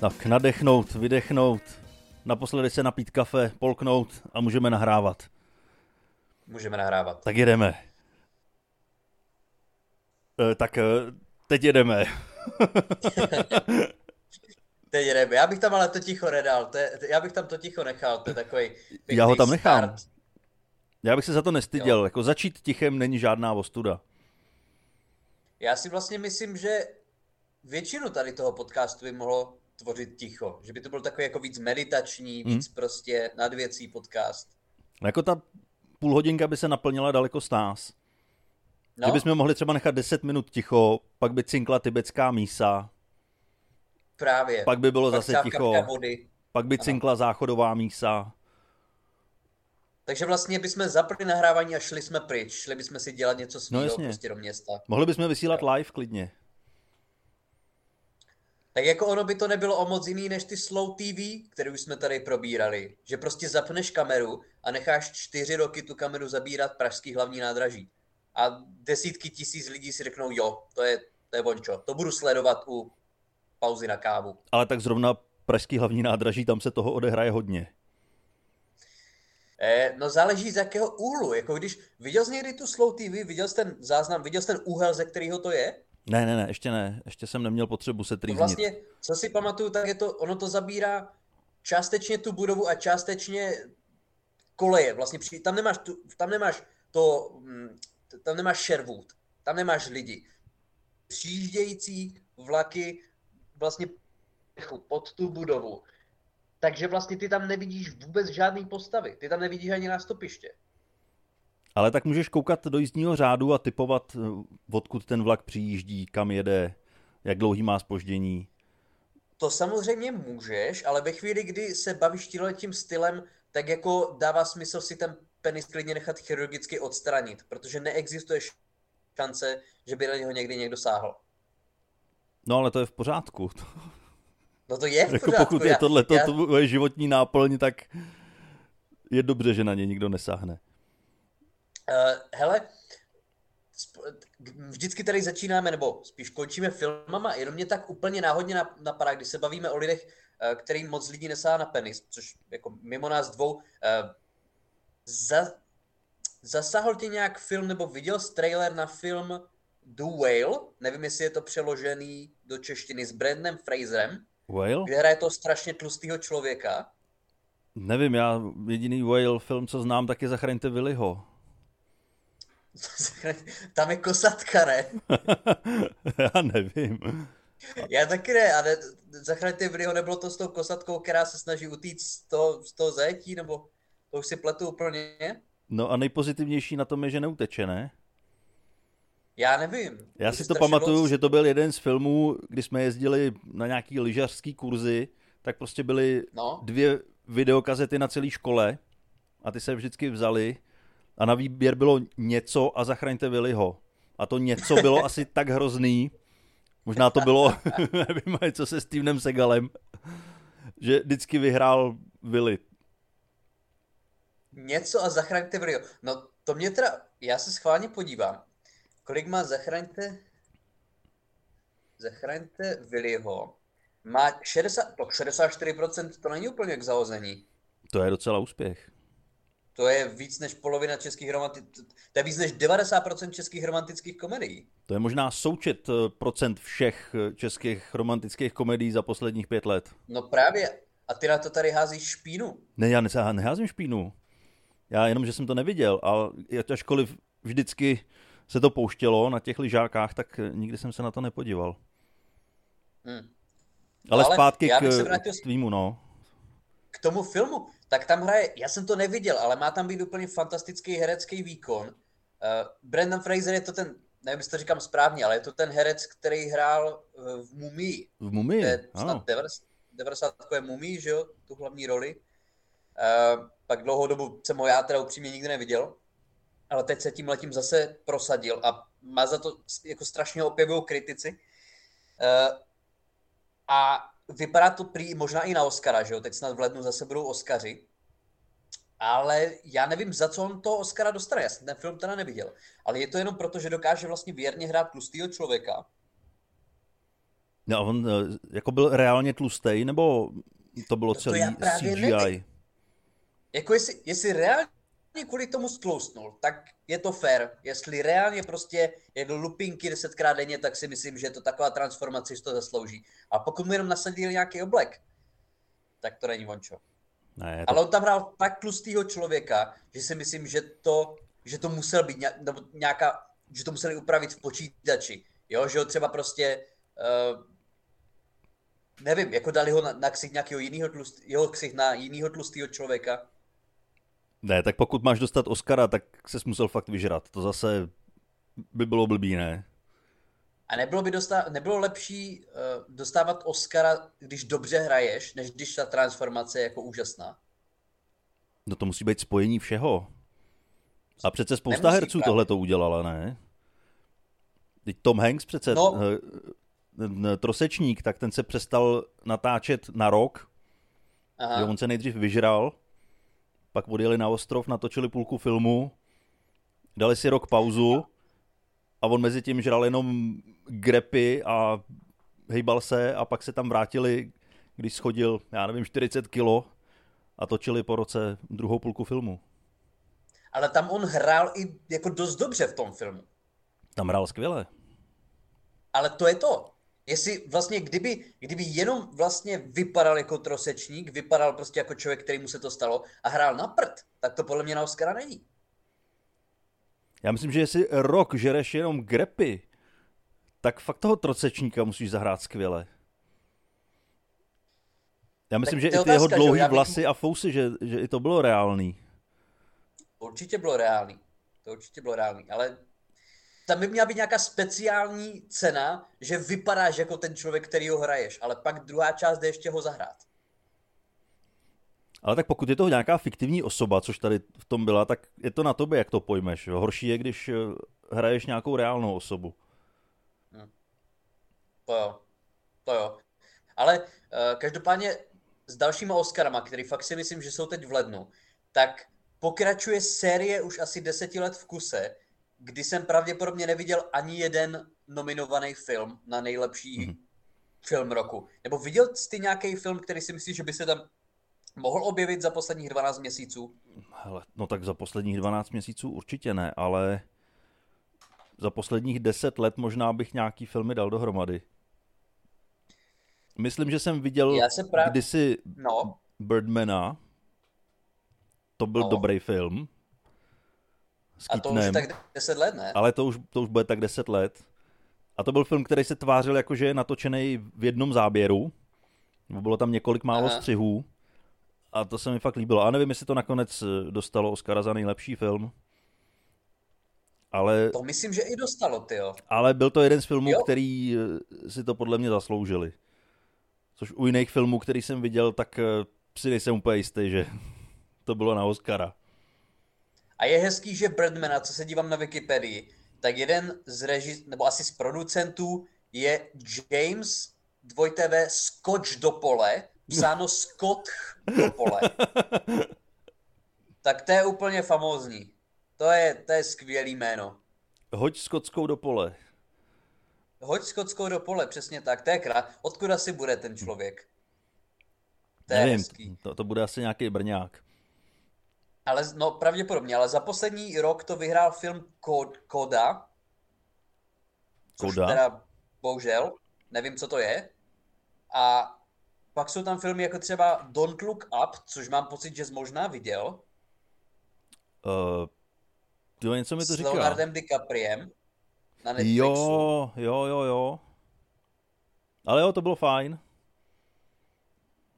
Tak nadechnout, vydechnout, naposledy se napít kafe, polknout a můžeme nahrávat. Můžeme nahrávat. Tak jedeme. E, tak e, teď jedeme. teď jedeme. Já bych tam ale to ticho nedal. To je, já bych tam to ticho nechal. To je takový. Já ho tam nechám. Start. Já bych se za to nestyděl. Jo. Jako začít tichem není žádná ostuda. Já si vlastně myslím, že většinu tady toho podcastu by mohlo tvořit ticho. Že by to byl takový jako víc meditační, hmm. víc prostě nadvěcí podcast. No jako ta půl hodinka by se naplnila daleko z nás. No. Že bychom mohli třeba nechat 10 minut ticho, pak by cinkla tibetská mísa. Právě. Pak by bylo pak zase ticho. Vody. Pak by cinkla ano. záchodová mísa. Takže vlastně bychom zapli nahrávání a šli jsme pryč. Šli bychom si dělat něco svého no prostě do města. Mohli bychom vysílat live klidně. Tak jako ono by to nebylo o moc jiný než ty slow TV, které už jsme tady probírali. Že prostě zapneš kameru a necháš čtyři roky tu kameru zabírat pražský hlavní nádraží. A desítky tisíc lidí si řeknou, jo, to je, to je vončo. To budu sledovat u pauzy na kávu. Ale tak zrovna pražský hlavní nádraží, tam se toho odehraje hodně. Eh, no záleží z jakého úhlu. Jako když viděl jsi někdy tu Slow TV, viděl jsi ten záznam, viděl jsi ten úhel, ze kterého to je? Ne, ne, ne, ještě ne. Ještě jsem neměl potřebu se trýznit. Vlastně, co si pamatuju, tak je to, ono to zabírá částečně tu budovu a částečně koleje. Vlastně tam nemáš, tu, tam nemáš to, mm, tam nemáš Sherwood, tam nemáš lidi. Přijíždějící vlaky vlastně pod tu budovu. Takže vlastně ty tam nevidíš vůbec žádný postavy. Ty tam nevidíš ani nástupiště. Ale tak můžeš koukat do jízdního řádu a typovat, eh, odkud ten vlak přijíždí, kam jede, jak dlouhý má spoždění. To samozřejmě můžeš, ale ve chvíli, kdy se bavíš tím stylem, tak jako dává smysl si ten penis klidně nechat chirurgicky odstranit, protože neexistuje šance, že by na něho někdy někdo sáhl. No ale to je v pořádku. No to je v jako pořádku. Pokud je tohle já... to je životní náplň, tak je dobře, že na ně nikdo nesáhne. Uh, hele, vždycky tady začínáme, nebo spíš končíme filmama, jenom mě tak úplně náhodně napadá, když se bavíme o lidech, uh, kterým moc lidí nesá na penis, což jako mimo nás dvou, uh, za, zasahl tě nějak film, nebo viděl jsi trailer na film The Whale, nevím, jestli je to přeložený do češtiny s Brandem Fraserem, Whale? kde hraje to strašně tlustého člověka. Nevím, já jediný Whale film, co znám, tak je Zachraňte Willyho. Tam je kosatka, ne? Já nevím. Já taky ne, ale zachraňte Willyho, nebylo to s tou kosatkou, která se snaží utíct z toho, z toho zajetí, nebo to už si pletu úplně? No a nejpozitivnější na tom je, že neuteče, ne? Já nevím. Já si to pamatuju, že to byl jeden z filmů, kdy jsme jezdili na nějaký lyžařský kurzy, tak prostě byly no. dvě videokazety na celé škole a ty se vždycky vzali a na výběr bylo něco a zachraňte Willyho. A to něco bylo asi tak hrozný, možná to bylo, nevím, co se Stevenem Segalem, že vždycky vyhrál Willy. Něco a zachraňte Willyho. No to mě teda, já se schválně podívám, kolik má zachraňte, zachraňte Willyho. Má 60, to 64% to není úplně k zahození. To je docela úspěch. To je víc než polovina českých romantických, to je víc než 90% českých romantických komedií. To je možná součet eh, procent všech eh, českých romantických komedií za posledních pět let. No právě. A ty na to tady házíš špínu. Ne, já neházím špínu. Já jenom, že jsem to neviděl. A ačkoliv vždycky se to pouštělo na těch lyžákách, tak eh, nikdy jsem se na to nepodíval. Hmm. No ale, ale zpátky k tvýmu, no. K tomu filmu tak tam hraje, já jsem to neviděl, ale má tam být úplně fantastický herecký výkon. Uh, Brandon Fraser je to ten, nevím, jestli to říkám správně, ale je to ten herec, který hrál uh, v Mumii. V Mumii? Je snad 90, 90 je Mumii, že jo, tu hlavní roli. Uh, pak dlouhou dobu jsem ho já teda upřímně nikdy neviděl, ale teď se tím letím zase prosadil a má za to jako strašně opěvují kritici. Uh, a vypadá to prý možná i na Oscara, že jo? Teď snad v lednu zase budou Oscaři. Ale já nevím, za co on to Oscara dostane. Já jsem ten film teda neviděl. Ale je to jenom proto, že dokáže vlastně věrně hrát tlustýho člověka. No, on eh, jako byl reálně tlustý, nebo to bylo celý to CGI? Nevím. Jako jestli, jestli reálně kvůli tomu stloustnul, tak je to fair. Jestli reálně prostě jedl lupinky desetkrát denně, tak si myslím, že to taková transformace, že to zaslouží. A pokud mu jenom nasadili nějaký oblek, tak to není vončo. Ne, to... Ale on tam hrál tak tlustýho člověka, že si myslím, že to, že to musel být nějaká, že to museli upravit v počítači. Jo, že ho třeba prostě uh, nevím, jako dali ho na, na ksich nějakého jiného tlust, jeho ksich na jiného tlustého člověka. Ne, tak pokud máš dostat Oscara, tak se musel fakt vyžrat. To zase by bylo blbý, ne? A nebylo by dostá, nebylo lepší uh, dostávat Oscara, když dobře hraješ, než když ta transformace je jako úžasná? No to musí být spojení všeho. A přece spousta Nemusí herců tohle to udělala, ne? Teď Tom Hanks přece, no. uh, trosečník, tak ten se přestal natáčet na rok. Aha. on se nejdřív vyžral, pak odjeli na ostrov, natočili půlku filmu, dali si rok pauzu a on mezi tím žral jenom grepy a hejbal se a pak se tam vrátili, když schodil, já nevím, 40 kilo a točili po roce druhou půlku filmu. Ale tam on hrál i jako dost dobře v tom filmu. Tam hrál skvěle. Ale to je to. Jestli vlastně, kdyby, kdyby jenom vlastně vypadal jako trosečník, vypadal prostě jako člověk, který mu se to stalo a hrál na prd, tak to podle mě na Oscara není. Já myslím, že jestli rok žereš jenom grepy, tak fakt toho trosečníka musíš zahrát skvěle. Já myslím, tak že i ty otázka, jeho dlouhý vlasy bych... a fousy, že, že i to bylo reálný. Určitě bylo reálný. To určitě bylo reálný, ale tam by měla být nějaká speciální cena, že vypadáš jako ten člověk, který ho hraješ, ale pak druhá část jde ještě ho zahrát. Ale tak pokud je to nějaká fiktivní osoba, což tady v tom byla, tak je to na tobě, jak to pojmeš. Horší je, když eh, hraješ nějakou reálnou osobu. Hmm. To jo. To jo. Ale uh, každopádně s dalšíma Oscarama, který fakt si myslím, že jsou teď v lednu, tak pokračuje série už asi deseti let v kuse, kdy jsem pravděpodobně neviděl ani jeden nominovaný film na nejlepší mm-hmm. film roku. Nebo viděl jsi nějaký film, který si myslíš, že by se tam mohl objevit za posledních 12 měsíců? Hele, no tak za posledních 12 měsíců určitě ne, ale za posledních 10 let možná bych nějaký filmy dal dohromady. Myslím, že jsem viděl Já se prav... kdysi no. Birdmana. To byl no. dobrý film. A to už tak 10 let, ne? Ale to už, to už bude tak 10 let. A to byl film, který se tvářil jako, že je natočený v jednom záběru. Bylo tam několik málo Aha. střihů. A to se mi fakt líbilo. A nevím, jestli to nakonec eh, dostalo Oscara za nejlepší film. Ale... To myslím, že i dostalo, tyjo. Ale byl to jeden z filmů, jo. který eh, si to podle mě zasloužili. Což u jiných filmů, který jsem viděl, tak eh, si nejsem úplně jistý, že to bylo na Oscara. A je hezký, že Birdmana, co se dívám na Wikipedii, tak jeden z režis, nebo asi z producentů je James dvojtv Scotch do pole, psáno Scott do pole. tak to je úplně famózní. To je, to je skvělý jméno. Hoď skotskou do pole. Hoď skotskou do pole, přesně tak. To je krát. Odkud asi bude ten člověk? To Nevím, hezký. To, to bude asi nějaký brňák. Ale no pravděpodobně, ale za poslední rok to vyhrál film Kod, Koda. Koda? teda bohužel, nevím, co to je. A pak jsou tam filmy jako třeba Don't Look Up, což mám pocit, že jsi možná viděl. Uh, jo, něco mi to říká. S Leonardem DiCapriem na Netflixu. Jo, jo, jo, jo. Ale jo, to bylo fajn.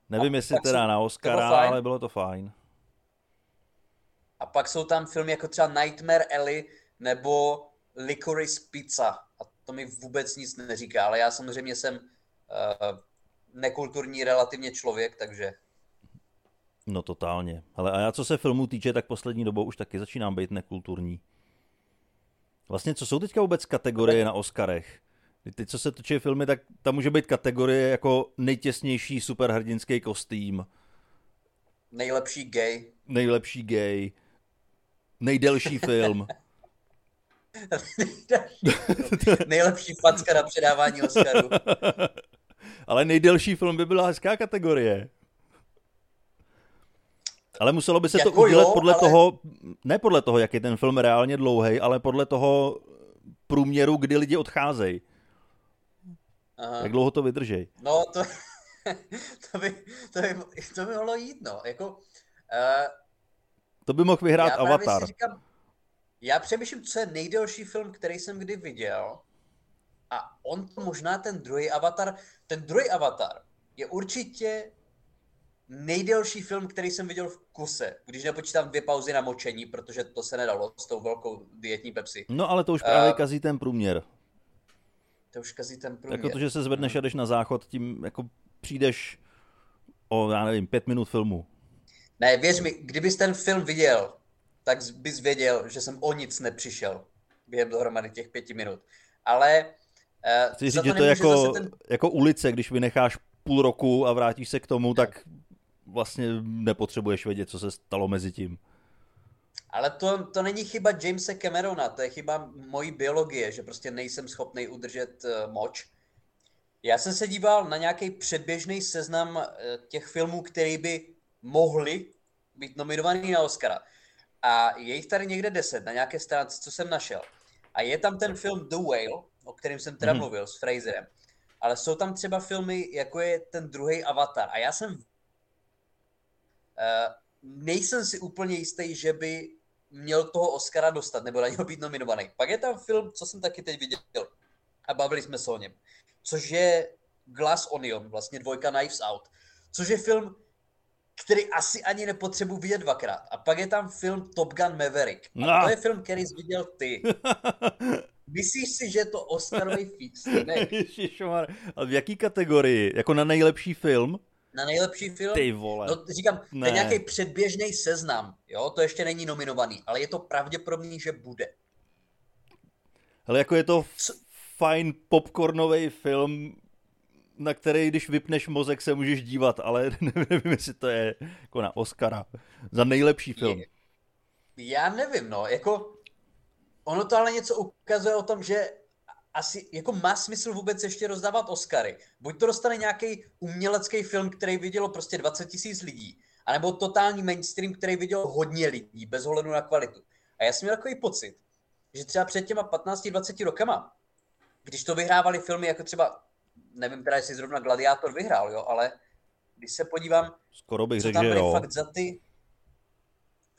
Nevím, A jestli teda na Oscara, ale bylo to fajn. A pak jsou tam filmy jako třeba Nightmare Alley nebo Licorice Pizza. A to mi vůbec nic neříká, ale já samozřejmě jsem uh, nekulturní relativně člověk, takže... No totálně. Ale a já co se filmů týče, tak poslední dobou už taky začínám být nekulturní. Vlastně co jsou teďka vůbec kategorie na Oscarech? Teď, co se točí filmy, tak tam může být kategorie jako nejtěsnější superhrdinský kostým. Nejlepší gay. Nejlepší gay. Nejdelší film. Nejlepší facka na předávání Oscaru. Ale nejdelší film by byla hezká kategorie. Ale muselo by se jako to udělat jo, podle ale... toho, ne podle toho, jak je ten film reálně dlouhý, ale podle toho průměru, kdy lidi odcházejí. Aha. Jak dlouho to vydržej? No, to, to, by, to, by, to by mohlo jít, no. Jako, uh, to by mohl vyhrát já Avatar. Říkám, já přemýšlím, co je nejdelší film, který jsem kdy viděl. A on to možná ten druhý Avatar, ten druhý Avatar je určitě nejdelší film, který jsem viděl v kuse, když nepočítám dvě pauzy na močení, protože to se nedalo s tou velkou dietní Pepsi. No ale to už právě uh, kazí ten průměr. To už kazí ten průměr. Jako to, že se zvedneš a jdeš na záchod, tím jako přijdeš o, já nevím, pět minut filmu. Ne, věř mi, kdybys ten film viděl, tak bys věděl, že jsem o nic nepřišel během dohromady těch pěti minut. Ale uh, Chci říct, že to je jako, ten... jako ulice, když vynecháš půl roku a vrátíš se k tomu, tak vlastně nepotřebuješ vědět, co se stalo mezi tím. Ale to, to není chyba Jamesa Camerona, to je chyba mojí biologie, že prostě nejsem schopný udržet uh, moč. Já jsem se díval na nějaký předběžný seznam uh, těch filmů, které by mohly být nominovaný na Oscara. A je jich tady někde deset na nějaké stránce, co jsem našel. A je tam ten film The Whale, o kterém jsem teda mm. mluvil s Fraserem. Ale jsou tam třeba filmy, jako je ten druhý Avatar. A já jsem Uh, nejsem si úplně jistý, že by měl toho Oscara dostat, nebo na něho být nominovaný. Pak je tam film, co jsem taky teď viděl a bavili jsme se o něm, což je Glass Onion, vlastně dvojka Knives Out, což je film, který asi ani nepotřebuji vidět dvakrát. A pak je tam film Top Gun Maverick. A no. to je film, který jsi viděl ty. Myslíš si, že je to Oscarový fix? Ne. A v jaký kategorii? Jako na nejlepší film? na nejlepší film. Ty vole. No, říkám, ne. to je nějaký předběžný seznam, jo, to ještě není nominovaný, ale je to pravděpodobný, že bude. Ale jako je to Co? fajn popcornový film, na který, když vypneš mozek, se můžeš dívat, ale nevím, jestli to je jako na Oscara. Za nejlepší film. Je, já nevím, no, jako ono to ale něco ukazuje o tom, že asi jako má smysl vůbec ještě rozdávat Oscary. Buď to dostane nějaký umělecký film, který vidělo prostě 20 tisíc lidí, anebo totální mainstream, který viděl hodně lidí, bez ohledu na kvalitu. A já jsem měl takový pocit, že třeba před těma 15-20 rokama, když to vyhrávali filmy jako třeba, nevím teda, jestli zrovna Gladiátor vyhrál, jo, ale když se podívám, Skoro bych řekl, že jo. fakt za ty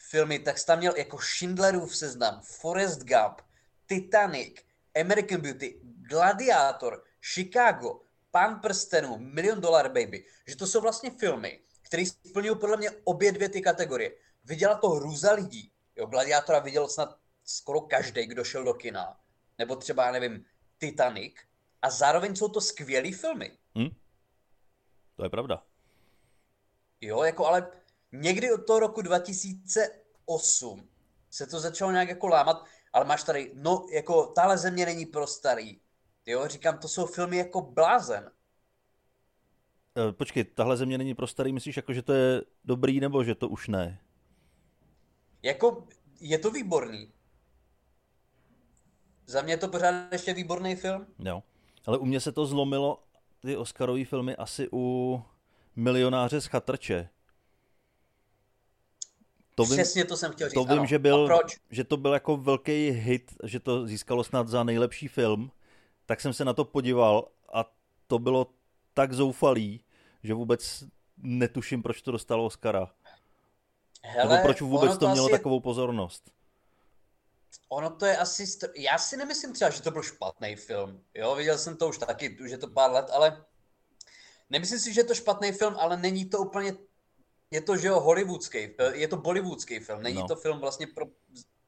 filmy, tak jsi tam měl jako Schindlerův seznam, Forrest Gump, Titanic, American Beauty, Gladiátor, Chicago, Pán prstenů, Million Dollar Baby, že to jsou vlastně filmy, které splňují podle mě obě dvě ty kategorie. Viděla to hrůza lidí. Jo, Gladiátora viděl snad skoro každý, kdo šel do kina. Nebo třeba, nevím, Titanic. A zároveň jsou to skvělé filmy. Hmm. To je pravda. Jo, jako ale někdy od toho roku 2008 se to začalo nějak jako lámat ale máš tady, no, jako, tahle země není pro starý. Jo, říkám, to jsou filmy jako blázen. Eh, počkej, tahle země není pro starý, myslíš jako, že to je dobrý, nebo že to už ne? Jako, je to výborný. Za mě je to pořád ještě výborný film. Jo, ale u mě se to zlomilo, ty Oscarové filmy, asi u Milionáře z Chatrče. To vím, Přesně to jsem chtěl říct. To vím, ano. že, byl, že to byl jako velký hit, že to získalo snad za nejlepší film. Tak jsem se na to podíval a to bylo tak zoufalý, že vůbec netuším, proč to dostalo Oscara. Hele, Nebo proč vůbec to, to mělo asi... takovou pozornost. Ono to je asi... Str... Já si nemyslím třeba, že to byl špatný film. Jo, viděl jsem to už taky, už je to pár let, ale nemyslím si, že je to špatný film, ale není to úplně je to, že jo, hollywoodský, je to bollywoodský film, není no. to film vlastně pro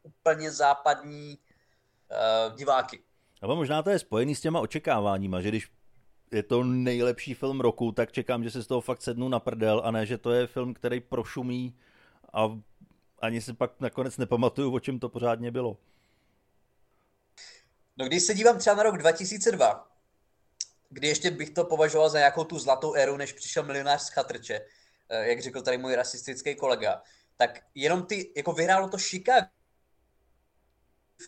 úplně západní uh, diváky. Ale možná to je spojený s těma očekáváníma, že když je to nejlepší film roku, tak čekám, že se z toho fakt sednu na prdel a ne, že to je film, který prošumí a ani si pak nakonec nepamatuju, o čem to pořádně bylo. No když se dívám třeba na rok 2002, kdy ještě bych to považoval za nějakou tu zlatou éru, než přišel milionář z Chatrče, Eh, jak řekl tady můj rasistický kolega, tak jenom ty, jako vyhrálo to Chicago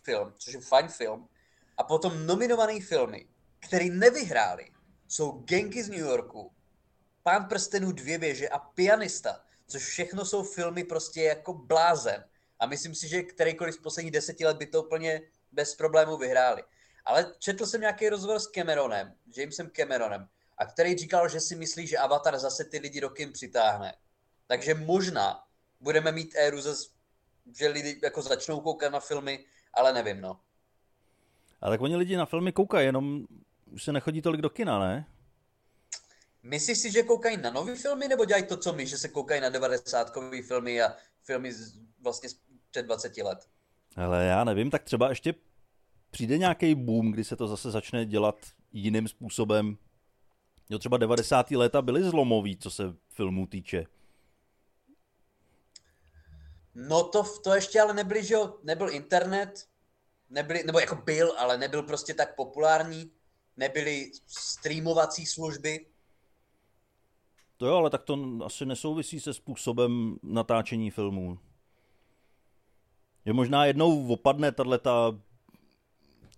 film, což je fajn film, a potom nominovaný filmy, který nevyhráli, jsou Genky z New Yorku, Pán prstenů dvě věže a Pianista, což všechno jsou filmy prostě jako blázen. A myslím si, že kterýkoliv z posledních deseti let by to úplně bez problémů vyhráli. Ale četl jsem nějaký rozhovor s Cameronem, Jamesem Cameronem, a který říkal, že si myslí, že Avatar zase ty lidi do kin přitáhne. Takže možná budeme mít éru zase, že lidi jako začnou koukat na filmy, ale nevím, no. Ale tak oni lidi na filmy koukají, jenom už se nechodí tolik do kina, ne? Myslíš si, že koukají na nové filmy, nebo dělají to, co my, že se koukají na 90 filmy a filmy z, vlastně před 20 let? Ale já nevím, tak třeba ještě přijde nějaký boom, kdy se to zase začne dělat jiným způsobem. Jo, třeba 90. léta byly zlomový, co se filmů týče. No to, to ještě ale nebyl, že jo, nebyl internet, nebyli, nebo jako byl, ale nebyl prostě tak populární, nebyly streamovací služby. To jo, ale tak to asi nesouvisí se způsobem natáčení filmů. Je možná jednou opadne tato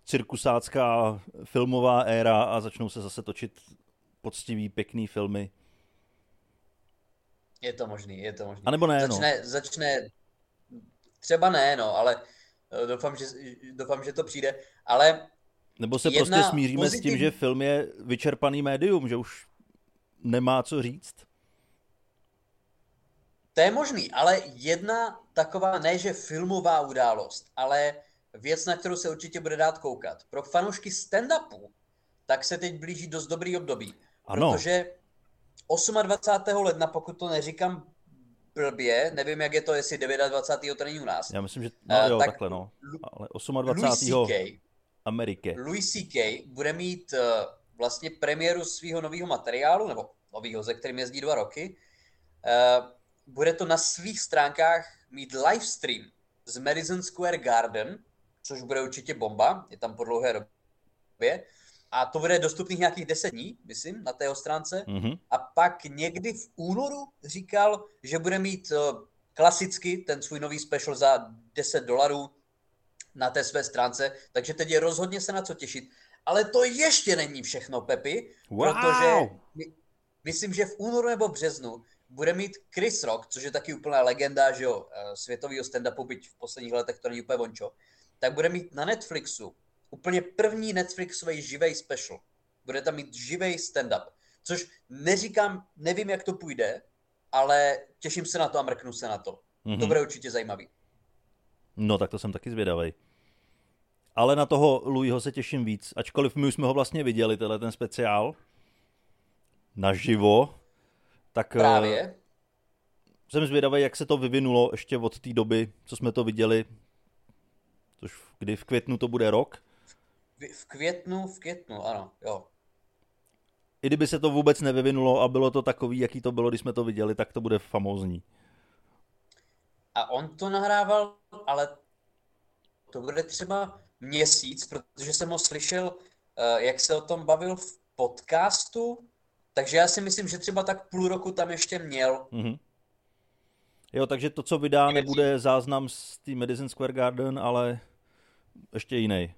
cirkusácká filmová éra a začnou se zase točit poctivý, pěkný filmy. Je to možný, je to možný. A nebo ne, no. začne, no. začne, třeba ne, no, ale eh, doufám, že, doufám, že to přijde, ale nebo se prostě smíříme pozitiv... s tím, že film je vyčerpaný médium, že už nemá co říct? To je možný, ale jedna taková, ne že filmová událost, ale věc, na kterou se určitě bude dát koukat. Pro fanoušky stand-upu, tak se teď blíží dost dobrý období. Ano. Protože 28. ledna, pokud to neříkám blbě, nevím, jak je to, jestli 29. to není u nás. Já myslím, že no, uh, jo, tak takhle no. Ale 28. Ameriky. Louis C.K. bude mít uh, vlastně premiéru svého nového materiálu, nebo nového, ze kterým jezdí dva roky. Uh, bude to na svých stránkách mít livestream z Madison Square Garden, což bude určitě bomba, je tam po dlouhé době. A to bude dostupných nějakých 10 dní, myslím, na tého stránce. Mm-hmm. A pak někdy v únoru říkal, že bude mít uh, klasicky ten svůj nový special za 10 dolarů na té své stránce, takže teď je rozhodně se na co těšit. Ale to ještě není všechno, Pepi, wow. protože my, myslím, že v únoru nebo březnu bude mít Chris Rock, což je taky úplná legenda, že jo, eh, světového stand-upu, byť v posledních letech to není úplně vončo, tak bude mít na Netflixu úplně první Netflixový živej special. Bude tam mít živej stand-up. Což neříkám, nevím, jak to půjde, ale těším se na to a mrknu se na to. Mm-hmm. To bude určitě zajímavý. No, tak to jsem taky zvědavý. Ale na toho Louisho se těším víc, ačkoliv my už jsme ho vlastně viděli, tenhle ten speciál, naživo, tak eh, Právě. jsem zvědavý, jak se to vyvinulo ještě od té doby, co jsme to viděli, což kdy v květnu to bude rok. V květnu, v květnu, ano, jo. I kdyby se to vůbec nevyvinulo a bylo to takový, jaký to bylo, když jsme to viděli, tak to bude famózní. A on to nahrával, ale to bude třeba měsíc, protože jsem ho slyšel, eh, jak se o tom bavil v podcastu, takže já si myslím, že třeba tak půl roku tam ještě měl. Mm-hmm. Jo, takže to, co vydá, nebude záznam z té Madison Square Garden, ale ještě jiný.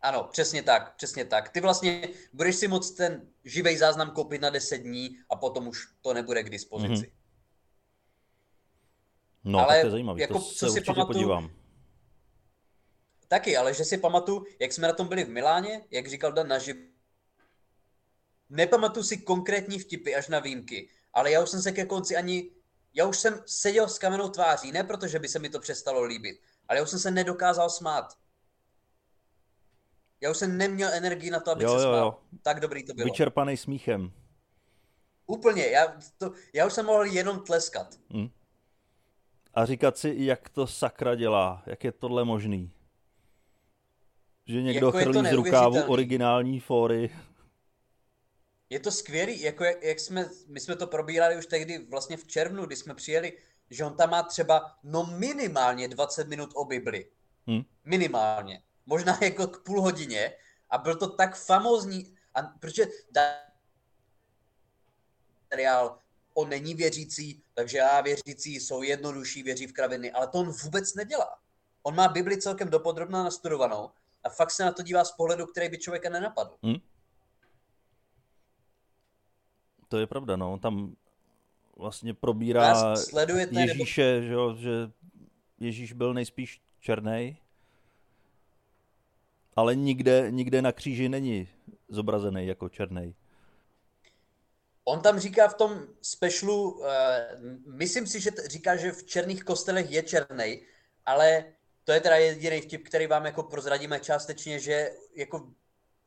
Ano, přesně tak, přesně tak. Ty vlastně budeš si moct ten živý záznam koupit na 10 dní a potom už to nebude k dispozici. Mm-hmm. No, ale to je zajímavé, jako, to se co si určitě pamatuju, podívám. Taky, ale že si pamatuju, jak jsme na tom byli v Miláně, jak říkal Dan naživ. Nepamatuju si konkrétní vtipy až na výjimky, ale já už jsem se ke konci ani, já už jsem seděl s kamenou tváří, ne protože by se mi to přestalo líbit, ale já už jsem se nedokázal smát. Já už jsem neměl energii na to, aby se smál. Jo. Tak dobrý to bylo. Vyčerpaný smíchem. Úplně, já, to, já už jsem mohl jenom tleskat. Hmm. A říkat si, jak to sakra dělá, jak je tohle možný. Že někdo jako chrlí z rukávu originální fóry. Je to skvělý, jako jak, jak jsme, my jsme to probírali už tehdy vlastně v červnu, kdy jsme přijeli, že on tam má třeba no minimálně 20 minut o Bibli. Hmm. Minimálně. Možná jako k půl hodině. A byl to tak famózní, a, protože materiál on není věřící, takže já věřící jsou jednodušší, věří v kraviny, ale to on vůbec nedělá. On má Bibli celkem dopodrobná nastudovanou a fakt se na to dívá z pohledu, který by člověka nenapadl. Hmm. To je pravda, no. Tam vlastně probírá Ježíše, nebo... že, že Ježíš byl nejspíš černý, ale nikde, nikde na kříži není zobrazený jako černý. On tam říká v tom specialu, uh, myslím si, že t- říká, že v černých kostelech je černý, ale to je teda jediný vtip, který vám jako prozradíme částečně, že jako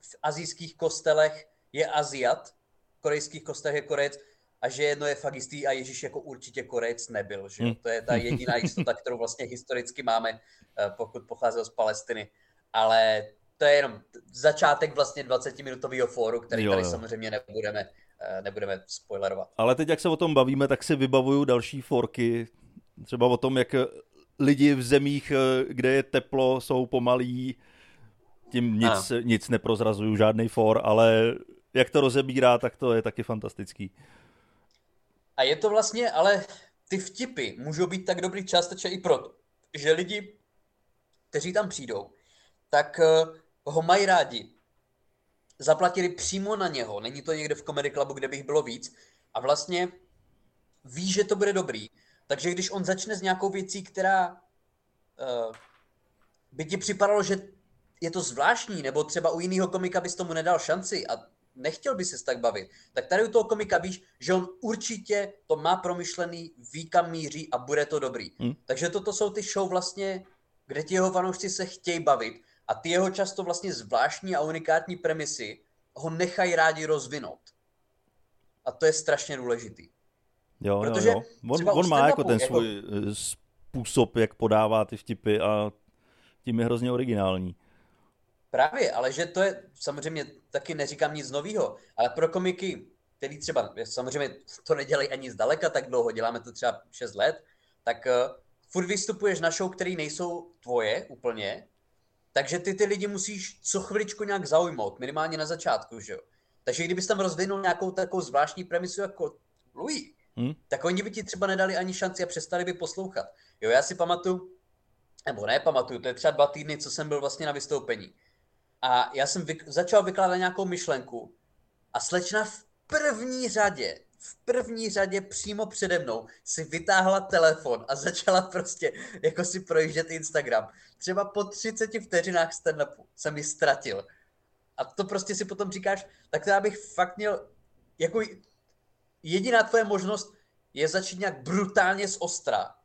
v azijských kostelech je Aziat, v korejských kostelech je Korejec a že jedno je fakt jistý a Ježíš jako určitě Korejec nebyl. Že? Hmm. To je ta jediná jistota, kterou vlastně historicky máme, eh, pokud pocházel z Palestiny. Ale to je jenom začátek vlastně 20-minutového fóru, který jo, tady jo. samozřejmě nebudeme, eh, nebudeme spoilerovat. Ale teď, jak se o tom bavíme, tak si vybavuju další forky, třeba o tom, jak lidi v zemích, eh, kde je teplo, jsou pomalí, tím nic, nic neprozrazuju, žádný for, ale jak to rozebírá, tak to je taky fantastický. A je to vlastně, ale ty vtipy můžou být tak dobrý částečně i proto, že lidi, kteří tam přijdou, tak eh, ho mají rádi. Zaplatili přímo na něho, není to někde v Comedy Clubu, kde bych bylo víc, a vlastně ví, že to bude dobrý. Takže když on začne s nějakou věcí, která uh, by ti připadalo, že je to zvláštní, nebo třeba u jiného komika bys tomu nedal šanci a nechtěl by se tak bavit, tak tady u toho komika víš, že on určitě to má promyšlený, ví kam míří a bude to dobrý. Hmm. Takže toto jsou ty show vlastně, kde ti jeho fanoušci se chtějí bavit a ty jeho často vlastně zvláštní a unikátní premisy ho nechají rádi rozvinout. A to je strašně důležitý. Jo, Protože jo, jo. On, on má jako ten jako... svůj eh, způsob, jak podává ty vtipy a tím je hrozně originální. Právě, ale že to je, samozřejmě taky neříkám nic nového, ale pro komiky, který třeba, samozřejmě to nedělají ani zdaleka tak dlouho, děláme to třeba 6 let, tak uh, furt vystupuješ na show, který nejsou tvoje úplně, takže ty ty lidi musíš co chviličku nějak zaujmout, minimálně na začátku, že jo. Takže kdybys tam rozvinul nějakou takovou zvláštní premisu jako Louis, hmm. tak oni by ti třeba nedali ani šanci a přestali by poslouchat. Jo, já si pamatuju, nebo ne pamatuju, to je třeba dva týdny, co jsem byl vlastně na vystoupení. A já jsem vyk- začal vykládat nějakou myšlenku a slečna v první řadě, v první řadě přímo přede mnou si vytáhla telefon a začala prostě jako si projíždět Instagram. Třeba po 30 vteřinách stand-upu jsem ji ztratil. A to prostě si potom říkáš, tak já bych fakt měl, jako jediná tvoje možnost je začít nějak brutálně z ostra,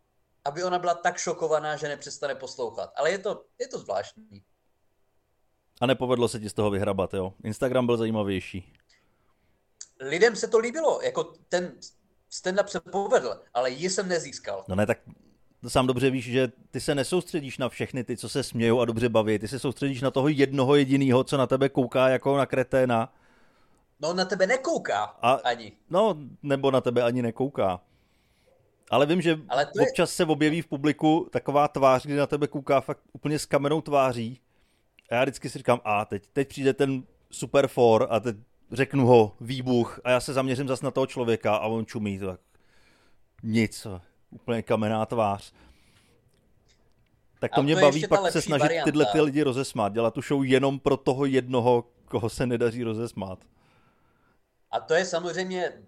aby ona byla tak šokovaná, že nepřestane poslouchat. Ale je to, je to zvláštní. A nepovedlo se ti z toho vyhrabat, jo? Instagram byl zajímavější. Lidem se to líbilo, jako ten stand-up se povedl, ale ji jsem nezískal. No ne, tak sám dobře víš, že ty se nesoustředíš na všechny ty, co se smějou a dobře baví. Ty se soustředíš na toho jednoho jediného, co na tebe kouká jako na kreténa. No na tebe nekouká a, ani. No, nebo na tebe ani nekouká. Ale vím, že Ale občas je... se objeví v publiku taková tvář, kdy na tebe kouká fakt úplně s kamenou tváří a já vždycky si říkám, a teď, teď přijde ten super for a teď řeknu ho výbuch a já se zaměřím zase na toho člověka a on čumí, tak nic, úplně kamenná tvář. Tak to, to mě baví pak se snažit varianta. tyhle ty lidi rozesmát, dělat tu show jenom pro toho jednoho, koho se nedaří rozesmát. A to je samozřejmě,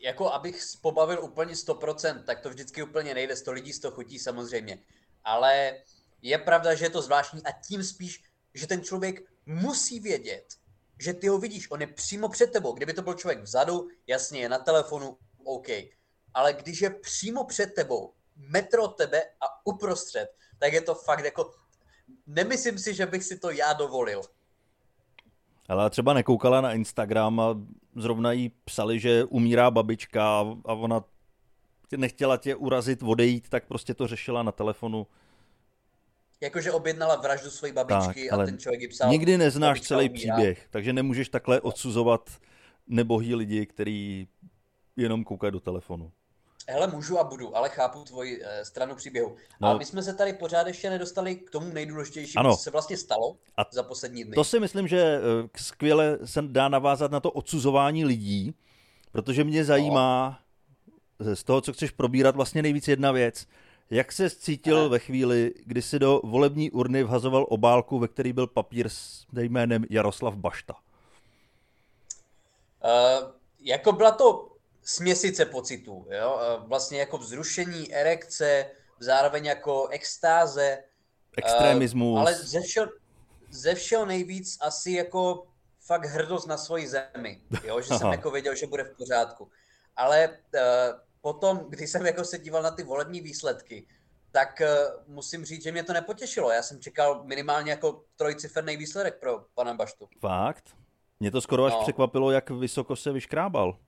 jako abych pobavil úplně 100%, tak to vždycky úplně nejde, 100 lidí 100 chutí samozřejmě. Ale je pravda, že je to zvláštní a tím spíš že ten člověk musí vědět, že ty ho vidíš, on je přímo před tebou. Kdyby to byl člověk vzadu, jasně, je na telefonu, OK. Ale když je přímo před tebou, metro od tebe a uprostřed, tak je to fakt jako... Nemyslím si, že bych si to já dovolil. Ale třeba nekoukala na Instagram a zrovna jí psali, že umírá babička a ona nechtěla tě urazit, odejít, tak prostě to řešila na telefonu jakože objednala vraždu své babičky tak, a ten člověk jí psal. Nikdy neznáš celý umírá. příběh, takže nemůžeš takhle odsuzovat nebohý lidi, který jenom koukají do telefonu. Hele, můžu a budu, ale chápu tvoji e, stranu příběhu. No, a my jsme se tady pořád ještě nedostali k tomu nejdůležitějšímu, co se vlastně stalo a za poslední dny. To si myslím, že eh, skvěle se dá navázat na to odsuzování lidí, protože mě zajímá no. z toho, co chceš probírat, vlastně nejvíc jedna věc. Jak se cítil Ale... ve chvíli, kdy si do volební urny vhazoval obálku, ve který byl papír s jménem Jaroslav Bašta? Uh, jako byla to směsice pocitů, jo? vlastně jako vzrušení, erekce, zároveň jako extáze. Extremismus. Ale ze všeho, ze všeho nejvíc asi jako fakt hrdost na svoji zemi, jo? že jsem jako věděl, že bude v pořádku. Ale uh, potom, když jsem jako se díval na ty volební výsledky, tak uh, musím říct, že mě to nepotěšilo. Já jsem čekal minimálně jako trojciferný výsledek pro pana Baštu. Fakt? Mě to skoro až no. překvapilo, jak vysoko se vyškrábal.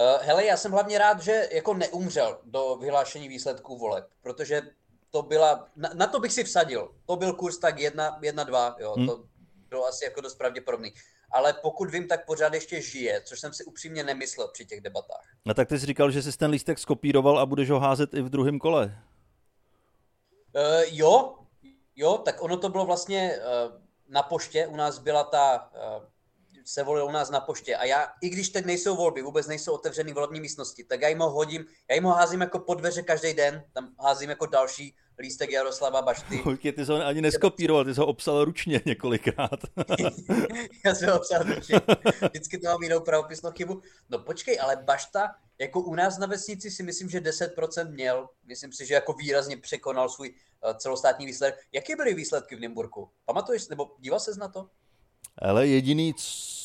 Uh, hele, já jsem hlavně rád, že jako neumřel do vyhlášení výsledků voleb, protože to byla, na, na to bych si vsadil. To byl kurz tak 1-2, jo, hmm. to bylo asi jako dost pravděpodobný. Ale pokud vím, tak pořád ještě žije, což jsem si upřímně nemyslel při těch debatách. No tak ty jsi říkal, že jsi ten lístek skopíroval a budeš ho házet i v druhém kole. Uh, jo, jo, tak ono to bylo vlastně uh, na poště, u nás byla ta uh, se volilo u nás na poště. A já, i když teď nejsou volby, vůbec nejsou otevřený volební místnosti, tak já jim ho hodím, já jim ho házím jako pod dveře každý den, tam házím jako další lístek Jaroslava Bašty. Okay, ty jsi ho ani neskopíroval, ty jsi ho obsal ručně několikrát. já jsem ho obsal ručně. Vždycky to mám jinou pravopisnou chybu. No počkej, ale Bašta, jako u nás na vesnici si myslím, že 10% měl. Myslím si, že jako výrazně překonal svůj uh, celostátní výsledek. Jaké byly výsledky v Nymburku? Pamatuješ, nebo díval ses na to? Ale jediný,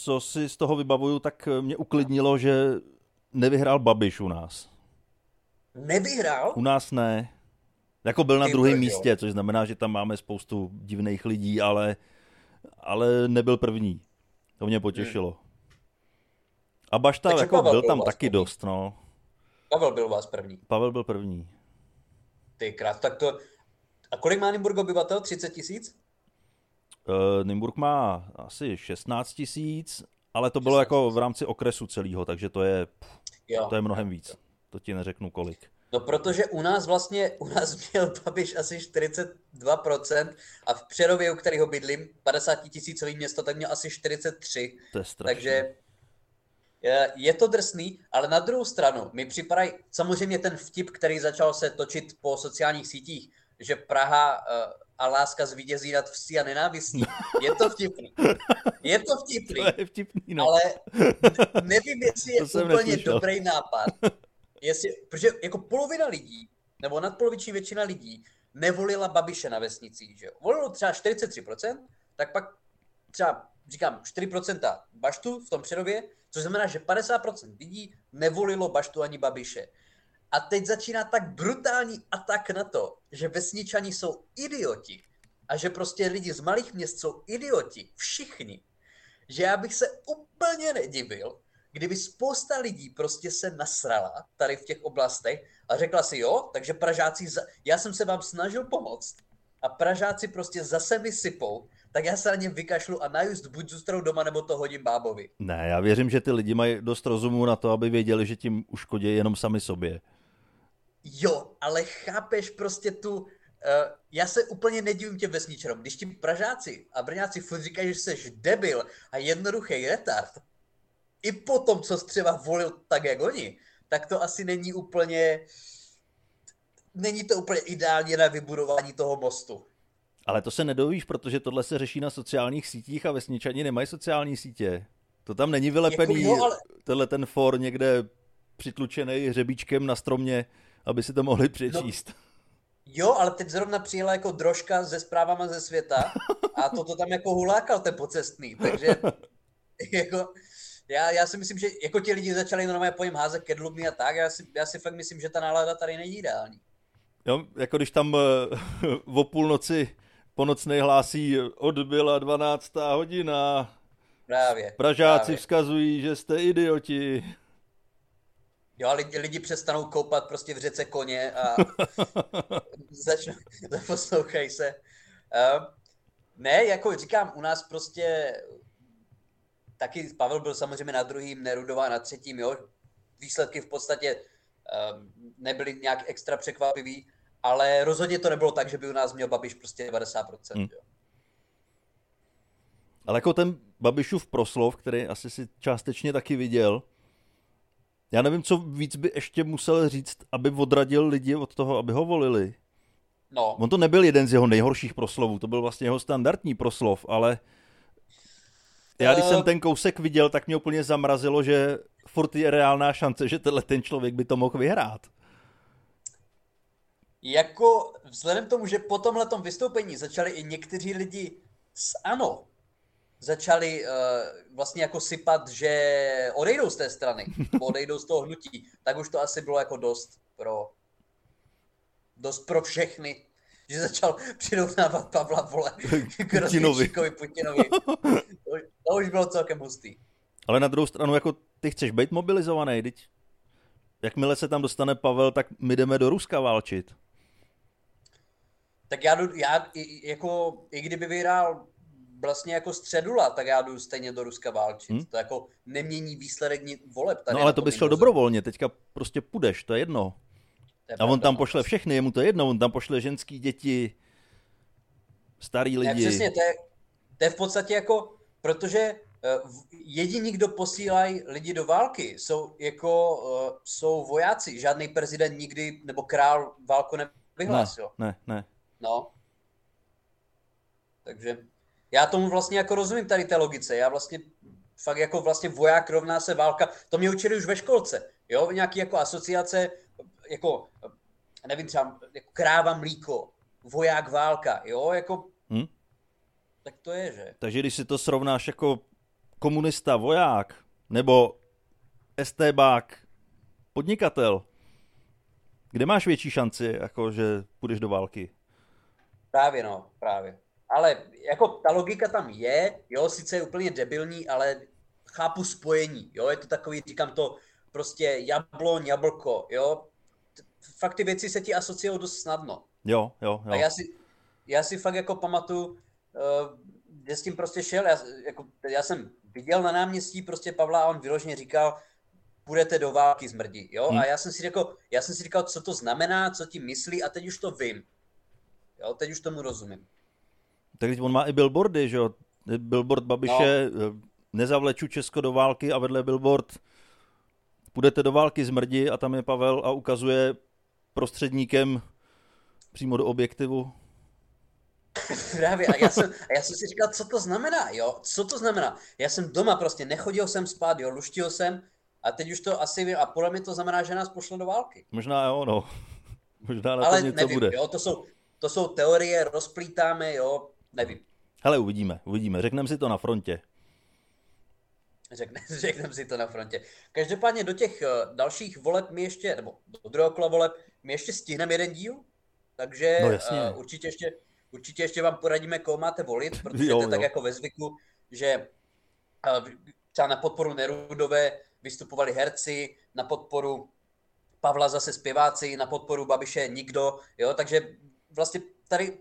co si z toho vybavuju, tak mě uklidnilo, že nevyhrál Babiš u nás. Nevyhrál? U nás ne. Jako byl na druhém místě, což znamená, že tam máme spoustu divných lidí, ale, ale nebyl první. To mě potěšilo. Hmm. A Bašta Takže jako byl tam taky první. dost, no. Pavel byl vás první. Pavel byl první. Ty krát, tak to... A kolik má Nymburk obyvatel? 30 tisíc? Uh, Nymburk má asi 16 tisíc, ale to bylo jako v rámci okresu celého, takže to je, jo. to je mnohem víc. To ti neřeknu kolik. No protože u nás vlastně, u nás měl Babiš asi 42% a v Přerově, u kterého bydlím, 50 tisícový město, tak měl asi 43. To je strašný. Takže je, to drsný, ale na druhou stranu mi připadají samozřejmě ten vtip, který začal se točit po sociálních sítích, že Praha uh, a láska zvítězí nad vsi a nenávistí. Je to vtipný. Je to vtipný. To je vtipný, no. Ale nevím, jestli je úplně neslyšel. dobrý nápad. Jestli, protože jako polovina lidí, nebo nadpoloviční většina lidí, nevolila Babiše na vesnicích. Že jo? Volilo třeba 43%, tak pak třeba, říkám, 4% Baštu v tom Přerově, což znamená, že 50% lidí nevolilo Baštu ani Babiše. A teď začíná tak brutální atak na to, že vesničani jsou idioti a že prostě lidi z malých měst jsou idioti, všichni, že já bych se úplně nedivil, kdyby spousta lidí prostě se nasrala tady v těch oblastech a řekla si jo, takže Pražáci, za... já jsem se vám snažil pomoct a Pražáci prostě zase mi sypou, tak já se na ně vykašlu a najist buď zůstanou doma, nebo to hodím bábovi. Ne, já věřím, že ty lidi mají dost rozumu na to, aby věděli, že tím uškodí jenom sami sobě. Jo, ale chápeš prostě tu... Uh, já se úplně nedivím těm vesničanům. Když ti Pražáci a Brňáci furt říkají, že jsi debil a jednoduchý retard, i po tom, co jsi třeba volil tak, jak oni, tak to asi není úplně... Není to úplně ideální na vybudování toho mostu. Ale to se nedovíš, protože tohle se řeší na sociálních sítích a vesničani nemají sociální sítě. To tam není vylepený, jako jo, ale... tenhle ten for někde přitlučený hřebíčkem na stromě aby si to mohli přečíst. No, jo, ale teď zrovna přijela jako drožka se zprávama ze světa a toto tam jako hulákal ten pocestný, takže jako, já, já si myslím, že jako ti lidi začali normálně po něm házet kedlubny a tak, já si, já si fakt myslím, že ta nálada tady není ideální. Jo, jako když tam uh, o půlnoci po nocnej hlásí odbyla 12. hodina. Právě. Pražáci právě. vzkazují, že jste idioti. Jo, lidi, lidi přestanou koupat prostě v řece koně a začnou, poslouchají se. Uh, ne, jako říkám, u nás prostě taky Pavel byl samozřejmě na druhým, Nerudová na třetím, jo. Výsledky v podstatě um, nebyly nějak extra překvapivý, ale rozhodně to nebylo tak, že by u nás měl Babiš prostě 90%. Hmm. Jo. Ale jako ten Babišův proslov, který asi si částečně taky viděl, já nevím, co víc by ještě musel říct, aby odradil lidi od toho, aby ho volili. No. On to nebyl jeden z jeho nejhorších proslovů, to byl vlastně jeho standardní proslov, ale já když jsem eh. ten kousek viděl, tak mě úplně zamrazilo, že furt je reálná šance, že tenhle ten člověk by to mohl vyhrát. Jako vzhledem k tomu, že po tomhle vystoupení začali i někteří lidi z ANO začali uh, vlastně jako sypat, že odejdou z té strany, odejdou z toho hnutí, tak už to asi bylo jako dost pro dost pro všechny, že začal přirovnávat Pavla Vole k Putinovi. Putinovi. To, to už bylo celkem hustý. Ale na druhou stranu, jako ty chceš být mobilizovaný, teď jakmile se tam dostane Pavel, tak my jdeme do Ruska válčit. Tak já, já jako, i kdyby vyhrál vlastně jako středula, tak já jdu stejně do Ruska válčit. Hmm? To jako nemění výsledek voleb. Tady no ale to bys šel dobrovolně, teďka prostě půjdeš, to je jedno. To je a on tam no. pošle všechny, jemu to je jedno, on tam pošle ženský děti, starý lidi. Ne, přesně, to je, to je v podstatě jako, protože uh, jediní, kdo posílají lidi do války, jsou jako, uh, jsou vojáci. Žádný prezident nikdy, nebo král válku nevyhlásil. Ne, ne, ne. No. Takže já tomu vlastně jako rozumím tady té logice. Já vlastně fakt jako vlastně voják rovná se válka. To mě učili už ve školce. Jo, nějaký jako asociace, jako, nevím, třeba jako kráva mlíko, voják válka, jo, jako, hmm? tak to je, že? Takže když si to srovnáš jako komunista voják, nebo STBák podnikatel, kde máš větší šanci, jako že půjdeš do války? Právě no, právě ale jako ta logika tam je, jo, sice je úplně debilní, ale chápu spojení, jo, je to takový, říkám to, prostě jabloň, jablko, jo, fakt ty věci se ti asociují dost snadno. Jo, jo, jo. A já si, já si fakt jako pamatuju, uh, kde s tím prostě šel, já, jako, já jsem viděl na náměstí prostě Pavla a on vyloženě říkal, půjdete do války zmrdí, jo, hmm. a já jsem si řekl, já jsem si říkal, co to znamená, co ti myslí a teď už to vím. Jo, teď už tomu rozumím. Tak on má i billboardy, že jo? Billboard Babiše, no. nezavleču Česko do války a vedle billboard půjdete do války zmrdi a tam je Pavel a ukazuje prostředníkem přímo do objektivu. Právě, a já jsem, a já jsem si říkal, co to znamená, jo, co to znamená. Já jsem doma prostě, nechodil jsem spát, jo, luštil jsem a teď už to asi vím, a podle mě to znamená, že nás pošlo do války. Možná jo, no. Možná na Ale to něco nevím, bude. Jo, to jsou, to jsou teorie, rozplítáme, jo, Nevím. Hele, uvidíme, uvidíme. Řekneme si to na frontě. Řekne, řekneme si to na frontě. Každopádně do těch uh, dalších voleb mi ještě, nebo do druhého kola voleb, mi ještě stihneme jeden díl, takže no, uh, určitě, ještě, určitě ještě vám poradíme, koho máte volit, protože jo, to je tak jako ve zvyku, že uh, třeba na podporu Nerudové vystupovali herci, na podporu Pavla zase zpěváci, na podporu Babiše nikdo, jo, takže vlastně tady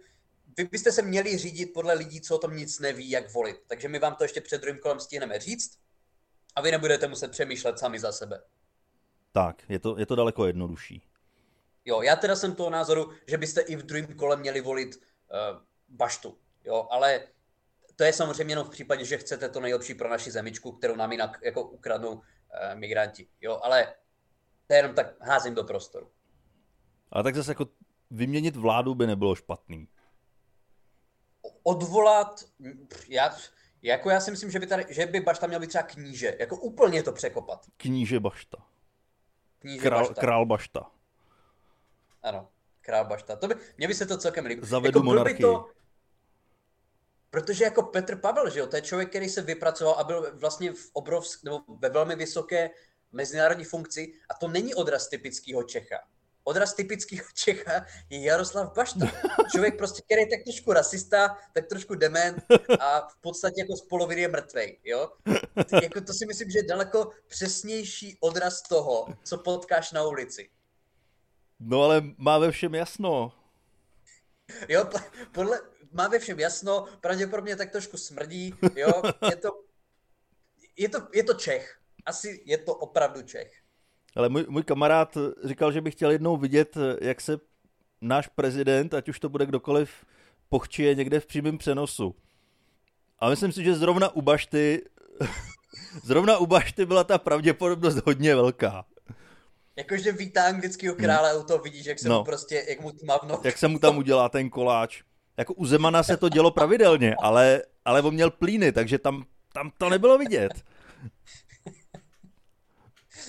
vy byste se měli řídit podle lidí, co o tom nic neví, jak volit. Takže my vám to ještě před druhým kolem stihneme říct a vy nebudete muset přemýšlet sami za sebe. Tak, je to, je to daleko jednodušší. Jo, já teda jsem toho názoru, že byste i v druhém kole měli volit uh, baštu. Jo, ale to je samozřejmě jenom v případě, že chcete to nejlepší pro naši zemičku, kterou nám jinak jako ukradnou uh, migranti. Jo, ale to je jenom tak házím do prostoru. Ale tak zase jako vyměnit vládu by nebylo špatný odvolat, já, jako já si myslím, že by, tady, že by Bašta měl být třeba kníže, jako úplně to překopat. Kníže Bašta. Kníže král, Bašta. Král Bašta. Ano, král Bašta. To by, mně by se to celkem líbilo. Zavedu jako, monarchii. To, protože jako Petr Pavel, že jo, to je člověk, který se vypracoval a byl vlastně v obrovsk, nebo ve velmi vysoké mezinárodní funkci a to není odraz typického Čecha odraz typického Čecha je Jaroslav Bašta. Člověk prostě, který je tak trošku rasista, tak trošku dement a v podstatě jako z poloviny je mrtvej, jo? Jako to si myslím, že je daleko přesnější odraz toho, co potkáš na ulici. No ale má ve všem jasno. Jo, podle, má ve všem jasno, pravděpodobně tak trošku smrdí, jo, je to, je to, je to Čech. Asi je to opravdu Čech. Ale můj, můj kamarád říkal, že by chtěl jednou vidět, jak se náš prezident, ať už to bude kdokoliv, pochčije někde v přímém přenosu. A myslím si, že zrovna u Bašty, zrovna u Bašty byla ta pravděpodobnost hodně velká. Jakože vítá anglického krále hmm. u toho vidíš, jak se no. mu prostě, jak mu tmavno. Jak se mu tam udělá ten koláč. Jako u Zemana se to dělo pravidelně, ale, ale on měl plíny, takže tam, tam to nebylo vidět.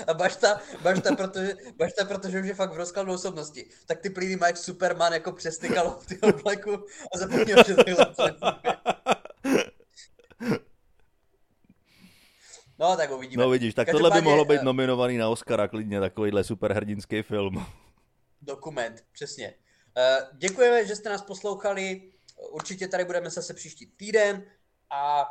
A Bašta, Bašta, protože, Bašta, protože už je fakt v rozkladu osobnosti, tak ty plíny jak Superman jako přestykal v ty obleku a zapomněl, že takhle No, tak uvidíme. No vidíš, tak tohle by mohlo být eh, nominovaný na Oscara klidně, takovýhle superhrdinský film. Dokument, přesně. Uh, děkujeme, že jste nás poslouchali. Určitě tady budeme zase příští týden a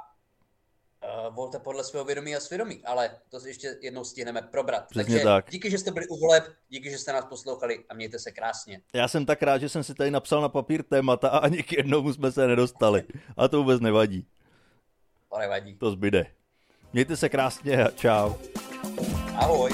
uh, volte podle svého vědomí a svědomí, ale to ještě jednou stihneme probrat. Přesně Takže tak. díky, že jste byli u voleb, díky, že jste nás poslouchali a mějte se krásně. Já jsem tak rád, že jsem si tady napsal na papír témata a ani k jednomu jsme se nedostali. A to vůbec nevadí. To nevadí. To zbyde. Mějte se krásně a čau. Ahoj.